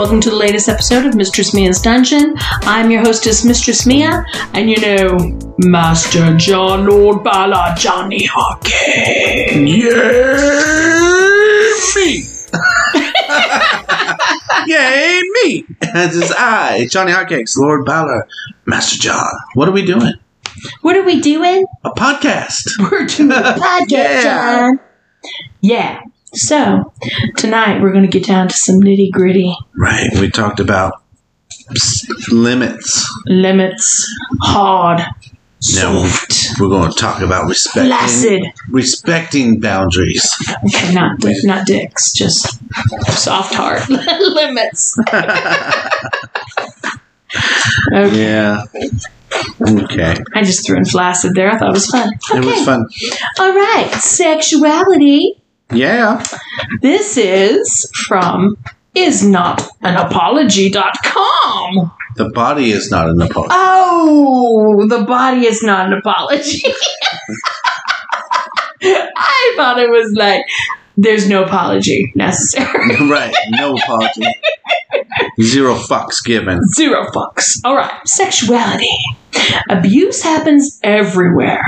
Hi, welcome to the latest episode of Mistress Mia's Dungeon. I'm your hostess, Mistress Mia, and you know, Master John Lord Balor Johnny Hockey. Yeah, me. Yay, me. This is I, Johnny Hotcakes, Lord Balor, Master John. What are we doing? What are we doing? A podcast. We're doing a podcast, Yeah. John. Yeah. So, tonight we're going to get down to some nitty gritty Right. We talked about limits. limits, hard, No. soft, We're going to talk about respecting flaccid. respecting boundaries. Okay, not di- not dicks, just soft heart limits. Okay, Yeah. Okay. I just threw in flaccid there. I thought it was fun. Okay. It was fun. All right, sexuality. Yeah. This is from isnotanapology.com. The body is not an apology. Oh, the body is not an apology. I thought it was like there's no apology necessary. right. No apology. Zero fucks given. Zero fucks. All right, sexuality. Abuse happens everywhere.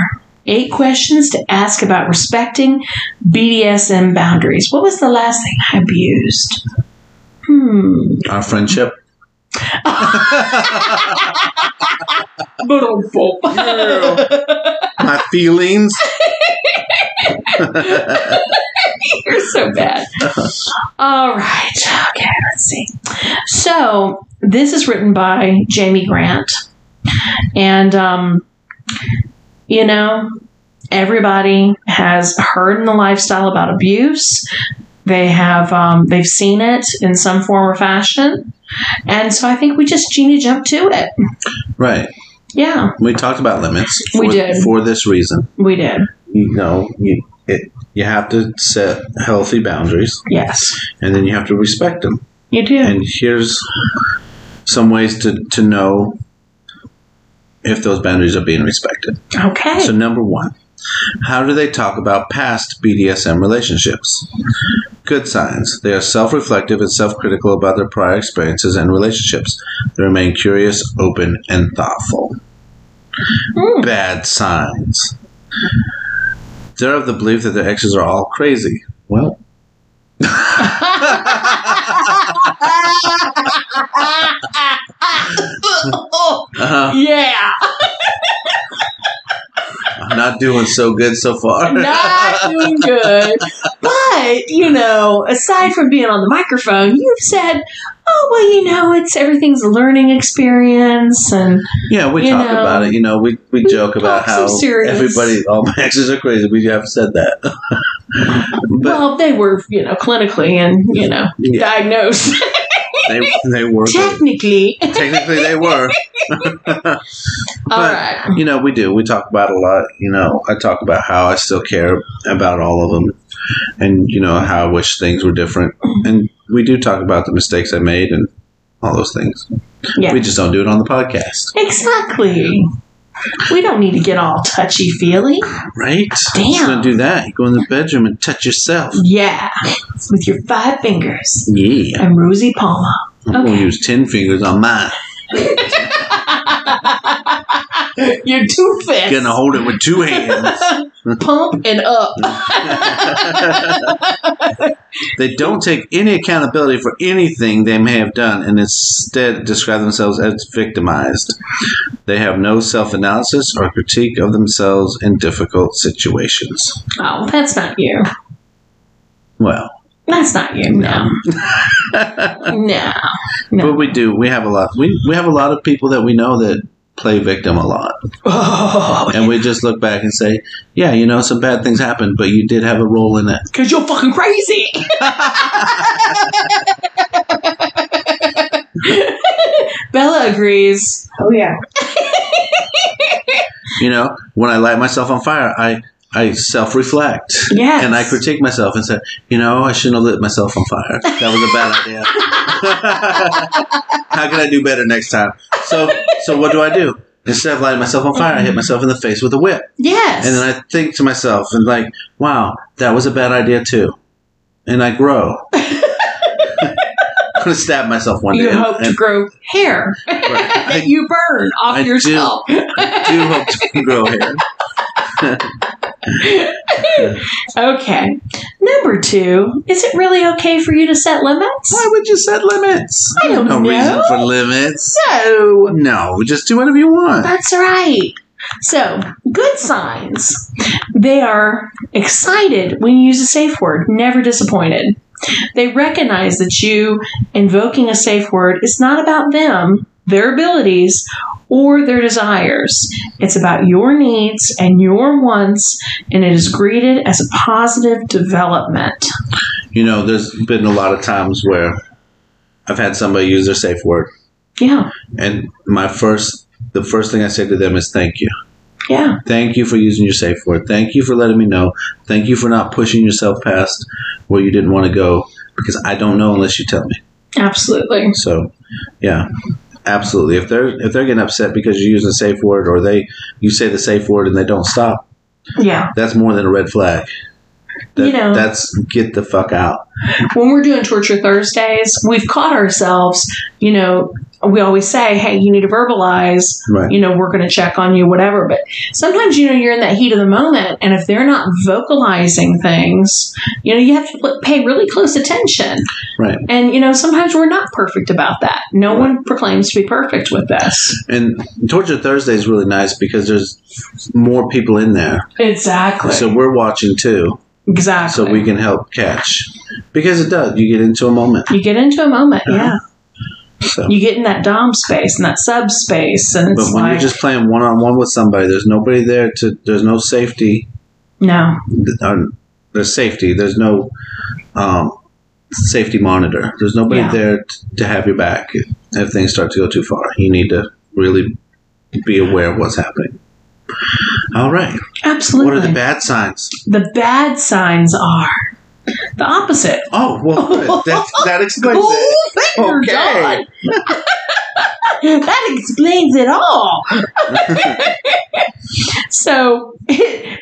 Eight questions to ask about respecting BDSM boundaries. What was the last thing I abused? Hmm. Our friendship. My feelings. You're so bad. All right. Okay, let's see. So, this is written by Jamie Grant. And, um, you know, everybody has heard in the lifestyle about abuse. They have, um, they've seen it in some form or fashion. And so I think we just genie jump to it. Right. Yeah, We talked about limits. We for, did. for this reason. we did. You know, you it, you have to set healthy boundaries, Yes, and then you have to respect them. you do. And here's some ways to to know if those boundaries are being respected. okay. So number one, how do they talk about past BDSM relationships? Good signs. They are self-reflective and self-critical about their prior experiences and relationships. They remain curious, open, and thoughtful. Hmm. Bad signs. They're of the belief that their exes are all crazy. Well, uh, yeah. I'm not doing so good so far. not doing good. But, you know, aside from being on the microphone, you've said, oh, well, you know, it's everything's a learning experience. And Yeah, we talk know, about it. You know, we, we, we joke about how serious- everybody, all my exes are crazy. We have said that. but well, they were, you know, clinically and, you know, Yeah. diagnosed. they, they were. good. Technically. Technically, they were. All right. You know, we do. We talk about a lot. You know, I talk about how I still care about all of them and, you know, how I wish things were different. And we do talk about the mistakes I made and all those things. Yeah. We just don't do it on the podcast. Exactly. We don't need to get all touchy feely. Right? Damn. Just gonna do that. You go in the bedroom and touch yourself. Yeah. With your five fingers Yeah. and Rosie Palmer. I'm gonna use ten fingers on mine. Your two fists. Gonna hold it with two hands. Pump and up. they don't take any accountability for anything they may have done and instead describe themselves as victimized. They have no self analysis or critique of themselves in difficult situations. Oh, that's not you. Well, That's not you. No. No. No. but we do. We have a lot. We, we have a lot of people that we know that play victim a lot. Oh, And we just look back and say, yeah, you know, some bad things happened, but you did have a role in it. because you're fucking crazy. Bella agrees. Oh yeah. You know, when I light myself on fire, I I self reflect. Yes. And I critique myself and say, you know, I shouldn't have lit myself on fire. That was a bad idea. How can I do better next time? So so what do I do? Instead of lighting myself on fire, I hit mm-hmm. myself in the face with a whip. Yes. And then I think to myself and like, wow, that was a bad idea too. And I grow. I'm gonna stab myself one you day. You hope to grow hair right. that I, you burn off I do. I do hope to grow hair. Okay. Number two, is it really okay for you to set limits? Why would you set limits? I don't no know. reason for limits. No. No, just do whatever you want. That's right. So, good signs. They are excited when you use a safe word, never disappointed. They recognize that you invoking a safe word is not about them, their abilities, or their desires. It's about your needs and your wants, and it is greeted as a positive development. You know, there's been a lot of times where I've had somebody use their safe word, Yeah, and my first, the first thing I say to them is thank you. yeah, Thank you for using your safe word. Thank you for letting me know. Thank you for not pushing yourself past where you didn't want to go because I don't know unless you tell me. absolutely. So, yeah, absolutely. If they're if they're getting upset because you're using a safe word or they you say the safe word and they don't stop, Yeah. that's more than a red flag. That, You know- that's get the fuck out. when we're doing Torture Thursdays, we've caught ourselves, you know, we always say, hey, you need to verbalize, Right. you know, we're going to check on you, whatever. But sometimes, you know, you're in that heat of the moment, and if they're not vocalizing things, you know, you have to pay really close attention. Right. And, you know, sometimes we're not perfect about that. No one proclaims to be perfect with this. And Torture Thursday is really nice because there's more people in there, Exactly. so we're watching too, exactly. so we can help catch. Because it does, you get into a moment. you get into a moment, yeah. Uh-huh. So. You get in that dom space and that sub space, and it's But when like, you're just playing one on one with somebody, there's nobody there to. There's no safety. no, Uh, there's safety. There's no um, safety monitor. There's nobody Yeah. there to have your back if things start to go too far. You need to really be aware of what's happening. All right. absolutely. What are the bad signs? The bad signs are the opposite. Oh, well, that, that explains it. Oh, thank Okay. God. that explains it all. so,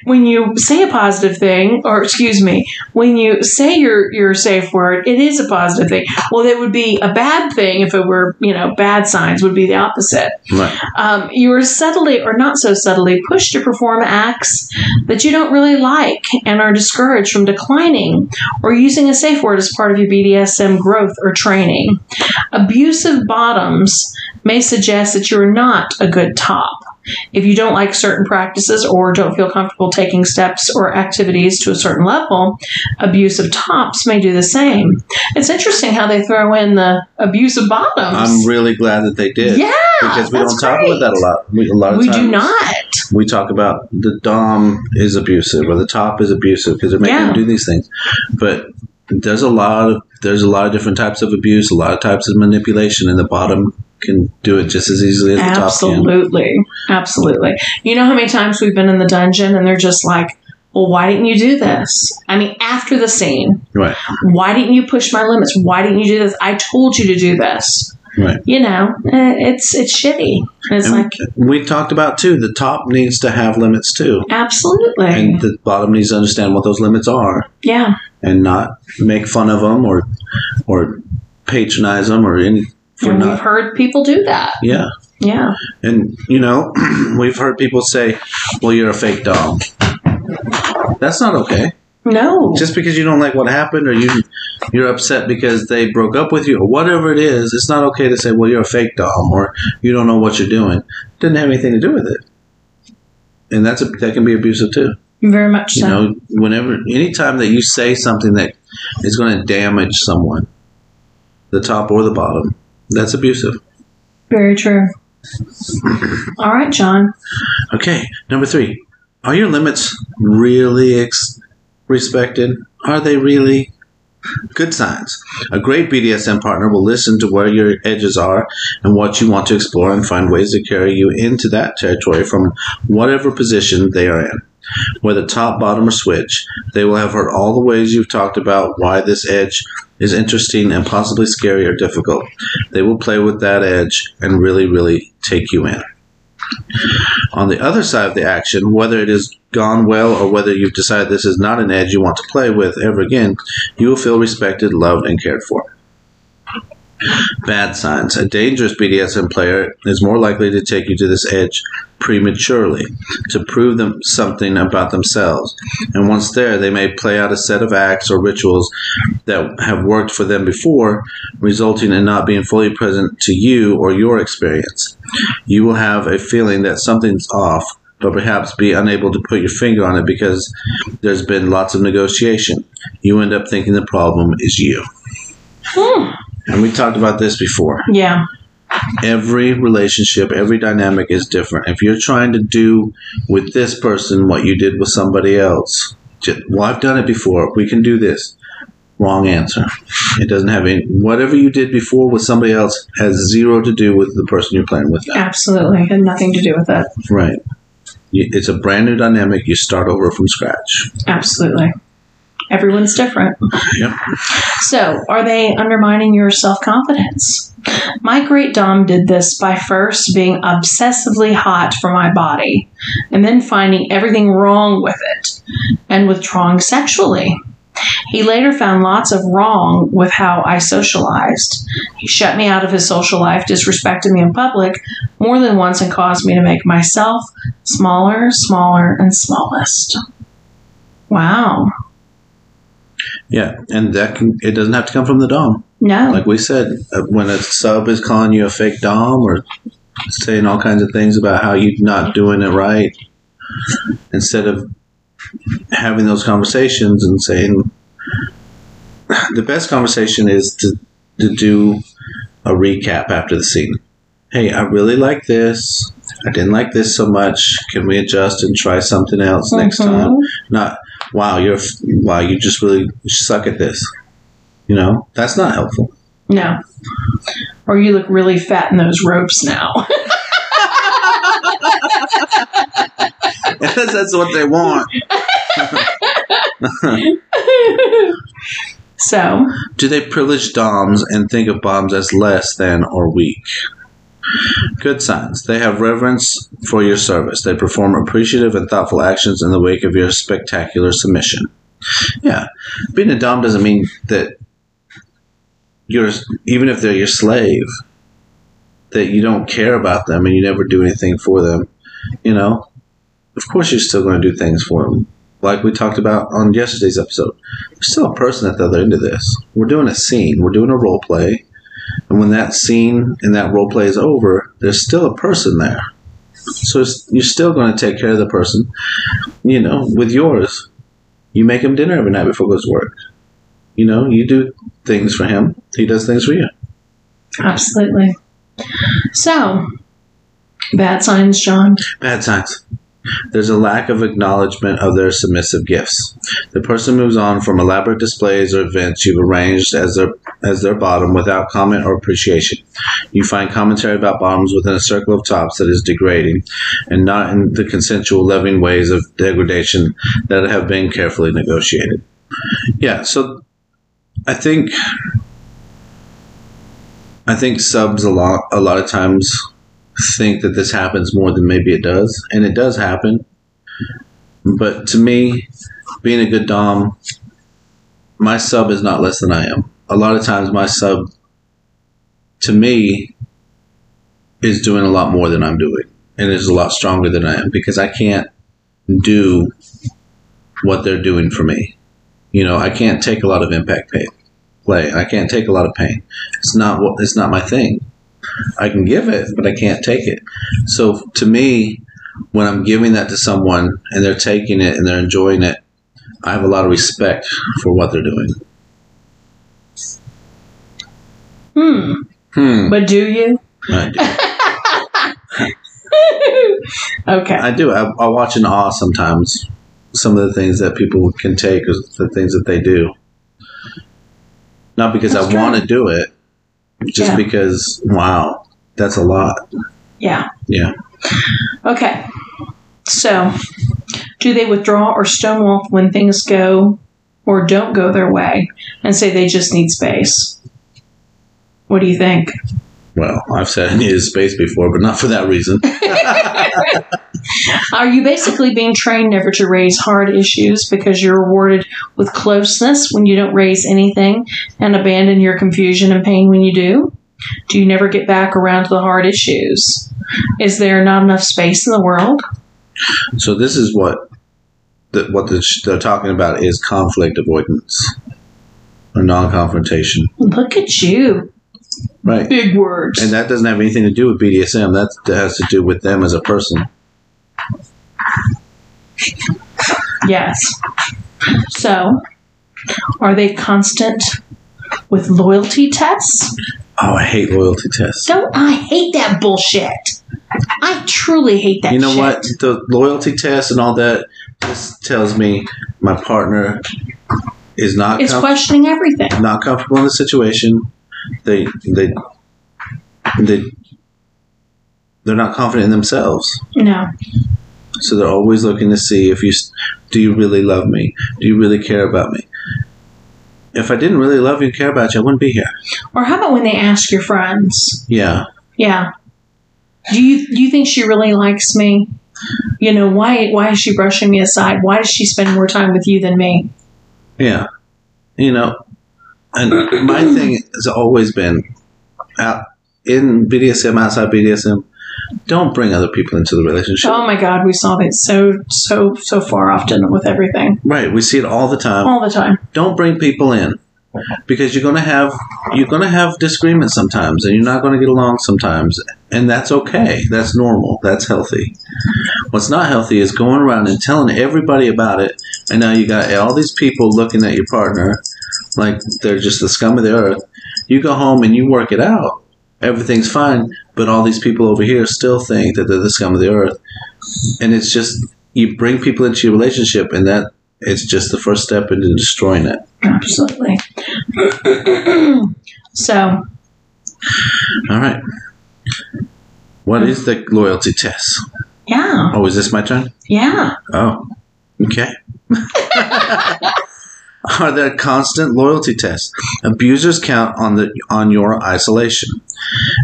when you say a positive thing, or excuse me, when you say your your safe word, it is a positive thing. Well, it would be a bad thing if it were, you know, bad signs would be the opposite. Right. Um, you are subtly or not so subtly pushed to perform acts that you don't really like and are discouraged from declining or using a safe word as part of your BDSM growth or training. Abusive bottoms may suggest that you are not a good top. If you don't like certain practices or don't feel comfortable taking steps or activities to a certain level, abusive tops may do the same. It's interesting how they throw in the abusive bottoms. I'm really glad that they did. yeah, Because we don't talk great. about that a lot. We, a lot of We do not. we talk about the dom is abusive or the top is abusive because they're making Yeah. them do these things. But there's a lot of there's a lot of different types of abuse, a lot of types of manipulation, and the bottom can do it just as easily as the top can. Absolutely. Absolutely. You know how many times we've been in the dungeon and they're just like, well, why didn't you do this? I mean, after the scene, Right, why didn't you push my limits? Why didn't you do this? I told you to do this. right. You know, eh, it's it's shitty. It's And like, we talked about too. The top needs to have limits too, absolutely. and the bottom needs to understand what those limits are yeah. and not make fun of them or or patronize them or any for And we've heard people do that. Yeah, Yeah. and you know we've heard people say, "Well, you're a fake dom." That's not okay. No. just because you don't like what happened or you you're upset because they broke up with you or whatever it is it's not okay to say well you're a fake dom or you don't know what you're doing didn't have anything to do with it and that's a, that can be abusive too Very much you so. know whenever anytime that you say something that is going to damage someone the top or the bottom that's abusive Very true. All right, John. okay number three are your limits really ex- respected are they really Good signs. A great BDSM partner will listen to where your edges are and what you want to explore and find ways to carry you into that territory from whatever position they are in. Whether top, bottom, or switch, they will have heard all the ways you've talked about why this edge is interesting and possibly scary or difficult. They will play with that edge and really, really take you in. On the other side of the action, whether it has gone well or whether you've decided this is not an edge you want to play with ever again, you will feel respected, loved, and cared for. Bad signs. A dangerous BDSM player is more likely to take you to this edge prematurely to prove them something about themselves. And once there, they may play out a set of acts or rituals that have worked for them before, resulting in not being fully present to you or your experience. You will have a feeling that something's off, but perhaps be unable to put your finger on it because there's been lots of negotiation. You end up thinking the problem is you. Hmm. And we talked about this before. Yeah. Every relationship, every dynamic is different. If you're trying to do with this person what you did with somebody else, just, well, I've done it before. We can do this. Wrong answer. It doesn't have any. Whatever you did before with somebody else has zero to do with the person you're playing with now. Absolutely. Had nothing to do with it. Right. It's a brand new dynamic. You start over from scratch. Absolutely. Everyone's different. Yep. So, are they undermining your self confidence? My great Dom did this by first being obsessively hot for my body and then finding everything wrong with it and withdrawing sexually. He later found lots of wrong with how I socialized. He shut me out of his social life, disrespected me in public more than once, and caused me to make myself smaller, smaller, and smallest. Wow. Yeah, and that can. It doesn't have to come from the dom. No. Like we said, uh, when a sub is calling you a fake dom or saying all kinds of things about how you're not doing it right, instead of having those conversations and saying the best conversation is to to do a recap after the scene. Hey, I really like this. I didn't like this so much. Can we adjust and try something else next Mhm. time? Not wow, you're wow, you just really suck at this. You know, that's not helpful. No. Or you look really fat in those ropes now. That's what they want. so, Do they privilege DOMs and think of bottoms as less than or weak? Good signs. They have reverence for your service. They perform appreciative and thoughtful actions in the wake of your spectacular submission. Yeah. Being a Dom doesn't mean that you're, even if they're your slave, that you don't care about them and you never do anything for them. You know? Of course, you're still going to do things for them. Like we talked about on yesterday's episode. There's still a person at the other end of this. We're doing a scene. We're doing a role play. And when that scene and that role play is over, there's still a person there. So it's, you're still going to take care of the person, you know, with yours. You make him dinner every night before he goes to work. You know, you do things for him. He does things for you. absolutely. So, bad signs, John. Bad signs. There's a lack of acknowledgement of their submissive gifts. The person moves on from elaborate displays or events you've arranged as their as their bottom without comment or appreciation. You find commentary about bottoms within a circle of tops that is degrading, and not in the consensual, loving ways of degradation that have been carefully negotiated. Yeah, so I think I think subs a lot a lot of times think that this happens more than maybe it does, and it does happen. But to me, being a good dom, my sub is not less than I am. A lot of times, my sub, to me, is doing a lot more than I'm doing, and is a lot stronger than I am because I can't do what they're doing for me. You know, I can't take a lot of impact pain play. I can't take a lot of pain. It's not what it's not my thing. I can give it, but I can't take it. So to me, when I'm giving that to someone and they're taking it and they're enjoying it, I have a lot of respect for what they're doing. Hmm. Hmm. But do you? I do. okay. I do. I, I watch in awe sometimes some of the things that people can take, or the things that they do. Not because That's I want to do it, just Yeah. because wow, that's a lot. Yeah. Yeah. Okay. So, do they withdraw or stonewall when things go or don't go their way and say they just need space? What do you think? Well, I've said I needed space before, but not for that reason. Are you basically being trained never to raise hard issues because you're rewarded with closeness when you don't raise anything and abandon your confusion and pain when you do? Do you never get back around to the hard issues? Is there not enough space in the world? So this is what the, what the, they're talking about is conflict avoidance or non-confrontation, Look at you. Right? Big words. And that doesn't have anything to do with BDSM. That, has to do with them as a person. Yes. So, are they constant with loyalty tests? Oh, I hate loyalty tests. Don't I hate that bullshit? I truly hate that you know shit. what? The loyalty test and all that just tells me my partner is not It's com- questioning everything. not comfortable in the situation. They they they they're not confident in themselves. No. So they're always looking to see if you do you really love me? Do you really care about me? If I didn't really love you and care about you, I wouldn't be here. Or how about when they ask your friends? Yeah. Yeah. Do you do you think she really likes me? You know, why why is she brushing me aside? Why does she spend more time with you than me? Yeah. You know, and my thing has always been out in BDSM, outside BDSM, don't bring other people into the relationship. Oh my god, we saw that so so so far often with everything. Right. We see it all the time. All the time. Don't bring people in. Because you're gonna have you're gonna have disagreements sometimes and you're not gonna get along sometimes. And that's okay. That's normal. That's healthy. What's not healthy is going around and telling everybody about it and now you got all these people looking at your partner like they're just the scum of the earth. You go home and you work it out. Everything's fine, but all these people over here still think that they're the scum of the earth. And it's just you bring people into your relationship and that it's just the first step into destroying it. Absolutely. so All right. What is the loyalty test? yeah, Oh, is this my turn? yeah. Oh, okay. Are there constant loyalty tests? Abusers count on the on your isolation.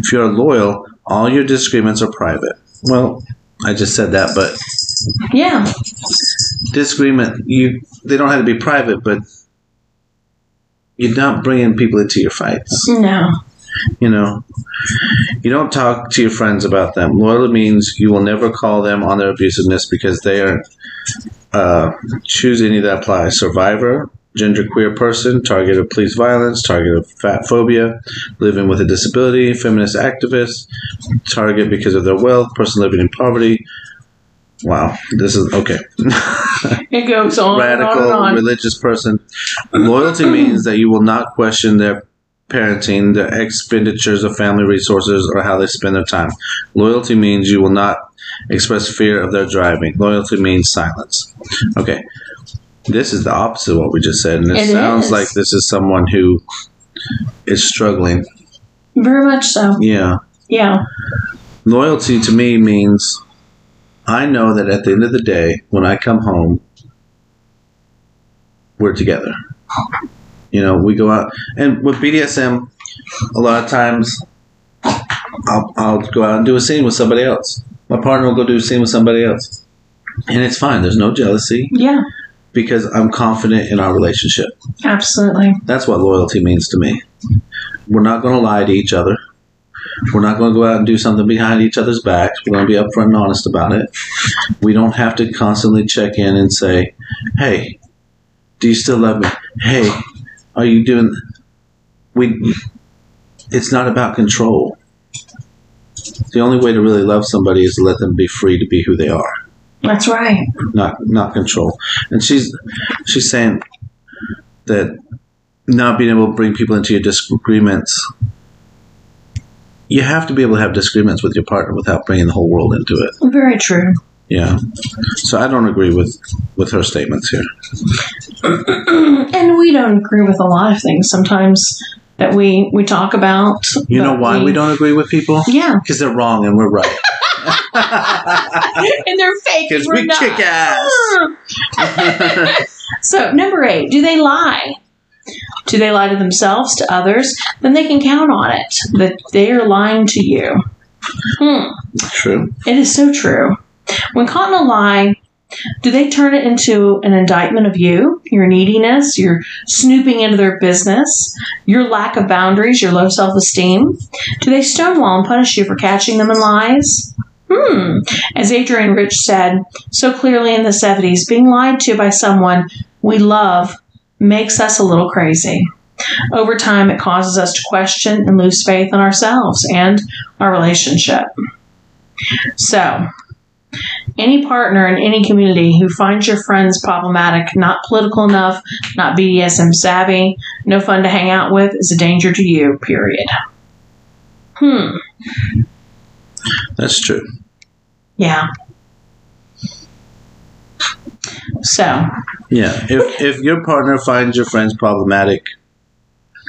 If you're loyal, all your disagreements are private. Well, I just said that, but Yeah. disagreement you they don't have to be private, but you're not bringing people into your fights. No. You know, you don't talk to your friends about them. Loyalty means you will never call them on their abusiveness because they are. Uh, choose any that apply. Survivor, genderqueer person, target of police violence, target of fat phobia, living with a disability, feminist activist, target because of their wealth, person living in poverty. Wow, this is okay. It goes on Radical, and on and on. religious person. Loyalty means that you will not question their parenting, their expenditures of family resources, or how they spend their time. Loyalty means you will not express fear of their driving. Loyalty means silence. Okay. This is the opposite of what we just said, and it, It sounds is. like this is someone who is struggling. Very much so. Yeah. Yeah. Loyalty to me means I know that at the end of the day, when I come home, we're together. You know, we go out, and with BDSM, a lot of times I'll, I'll go out and do a scene with somebody else. My partner will go do a scene with somebody else. And it's fine. There's no jealousy Yeah. Because I'm confident in our relationship. Absolutely. That's what loyalty means to me. We're not going to lie to each other. We're not going to go out and do something behind each other's backs. We're going to be upfront and honest about it. We don't have to constantly check in and say, "Hey, do you still love me? Hey, are you doing?" We. It's not about control. The only way to really love somebody is to let them be free to be who they are That's right. not not control. And she's she's saying that not being able to bring people into your disagreements. You have to be able to have disagreements with your partner without bringing the whole world into it. Very true. Yeah. So I don't agree with with her statements here. and we don't agree with a lot of things sometimes that we we talk about. You know why we don't agree with people? Yeah. Because they're wrong and we're right. and they're fake. Because we not. kick ass. So, number eight, do they lie? Do they lie to themselves, to others? Then they can count on it that they are lying to you. Hmm. True. It is so true. When caught in a lie, do they turn it into an indictment of you, your neediness, your snooping into their business, your lack of boundaries, your low self esteem? Do they stonewall and punish you for catching them in lies? Hmm. As Adrienne Rich said so clearly in the 70s, being lied to by someone we love makes us a little crazy. Over time, it causes us to question and lose faith in ourselves and our relationship. So, any partner in any community who finds your friends problematic, not political enough, not BDSM savvy, no fun to hang out with, is a danger to you, period. Hmm. That's true. Yeah. So, Yeah. If if your partner finds your friends problematic,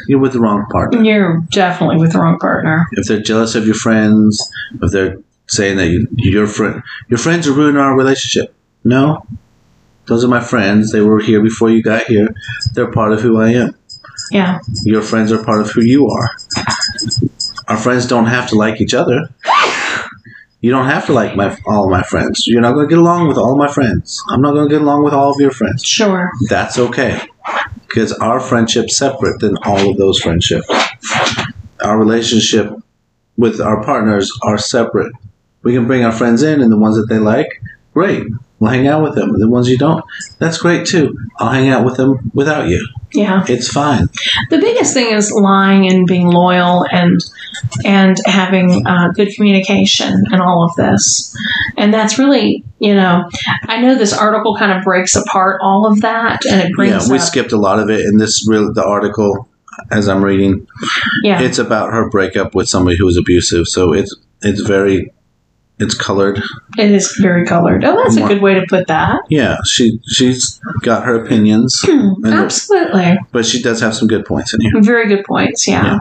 you're with the wrong partner. you're definitely with the wrong partner. If they're jealous of your friends, if they're saying that you, your friend your friends are ruining our relationship, no. Those are my friends. They were here before you got here. They're part of who I am. Yeah. Your friends are part of who you are. Our friends don't have to like each other. You don't have to like my all my friends. You're not going to get along with all my friends. I'm not going to get along with all of your friends. Sure. That's okay. Because our friendship's separate than all of those friendships. Our relationship with our partners are separate. We can bring our friends in and the ones that they like, great. We'll hang out with them. The ones you don't, that's great too. I'll hang out with them without you. Yeah. It's fine. The biggest thing is lying and being loyal and and having uh, good communication and all of this. And that's really, you know, I know this article kind of breaks apart all of that and it brings yeah, we up, skipped a lot of it in this real the article as I'm reading. yeah, It's about her breakup with somebody who was abusive. So it's it's very it's colored. it is very colored. Oh, that's a good way to put that. Yeah, she she's got her opinions, hmm, and- Absolutely. but she does have some good points in here. Very good points, yeah.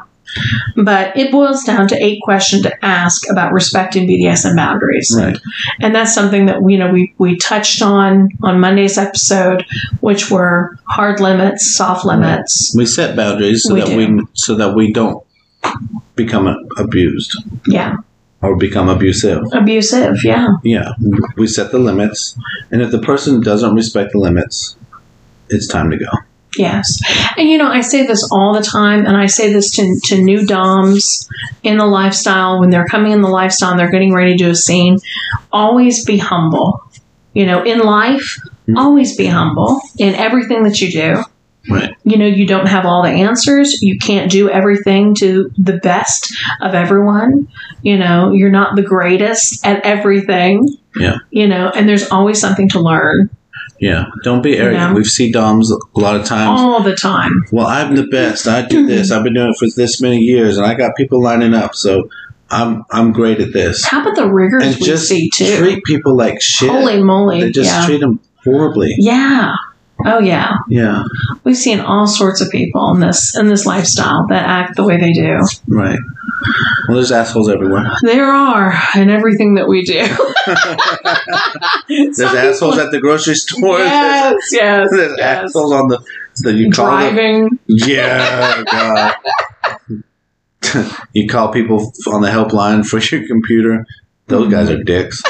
But it boils down to eight questions to ask about respecting BDSM boundaries. Right. And that's something that you know we, we touched on on Monday's episode, which were hard limits, soft limits. We set boundaries so We that do. we so that we don't become abused Yeah. Or become abusive. Abusive, yeah. Yeah, we set the limits, and if the person doesn't respect the limits, it's time to go. Yes. And you know, I say this all the time, and I say this to, to new DOMs in the lifestyle when they're coming in the lifestyle and they're getting ready to do a scene. Always be humble. You know, in life, Mhm. always be humble in everything that you do. Right. You know, you don't have all the answers. You can't do everything to the best of everyone. You know, you're not the greatest at everything. Yeah. You know, and there's always something to learn Yeah, don't be arrogant. Yeah. We've seen DOMs a lot of times. all the time. Well, I'm the best. I do this. I've been doing it for this many years, and I got people lining up, so I'm I'm great at this. How about the riggers And we just see too? treat people like shit. Holy moly! They just yeah. treat them horribly. yeah. Oh yeah. Yeah, We've seen all sorts of people in this in this lifestyle that act the way they do. right. Well, there's assholes everywhere. There are in everything that we do. There's assholes at the grocery store. Yes, yes, There's yes. assholes on the the you call them. Driving. Yeah, God. you call people on the helpline for your computer. Those mm-hmm. guys are dicks.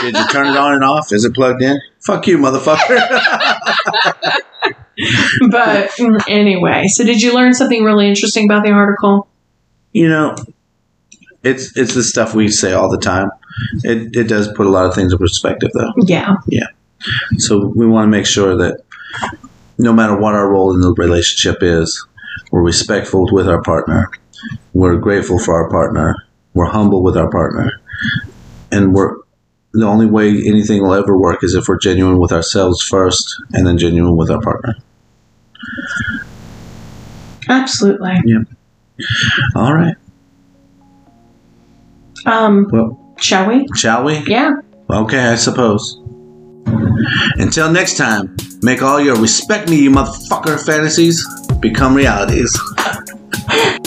Did you turn it on and off? Is it plugged in? Fuck you, motherfucker. But anyway, so did you learn something really interesting about the article? you know, it's it's the stuff we say all the time. It it does put a lot of things in perspective, though. Yeah. Yeah. So we want to make sure that no matter what our role in the relationship is, we're respectful with our partner, we're grateful for our partner, we're humble with our partner, and we're the only way anything will ever work is if we're genuine with ourselves first, and then genuine with our partner. Absolutely. Yeah. All right. Um, Well, shall we? shall we? Yeah. Okay, I suppose. Until next time, make all your respect me, you motherfucker fantasies become realities.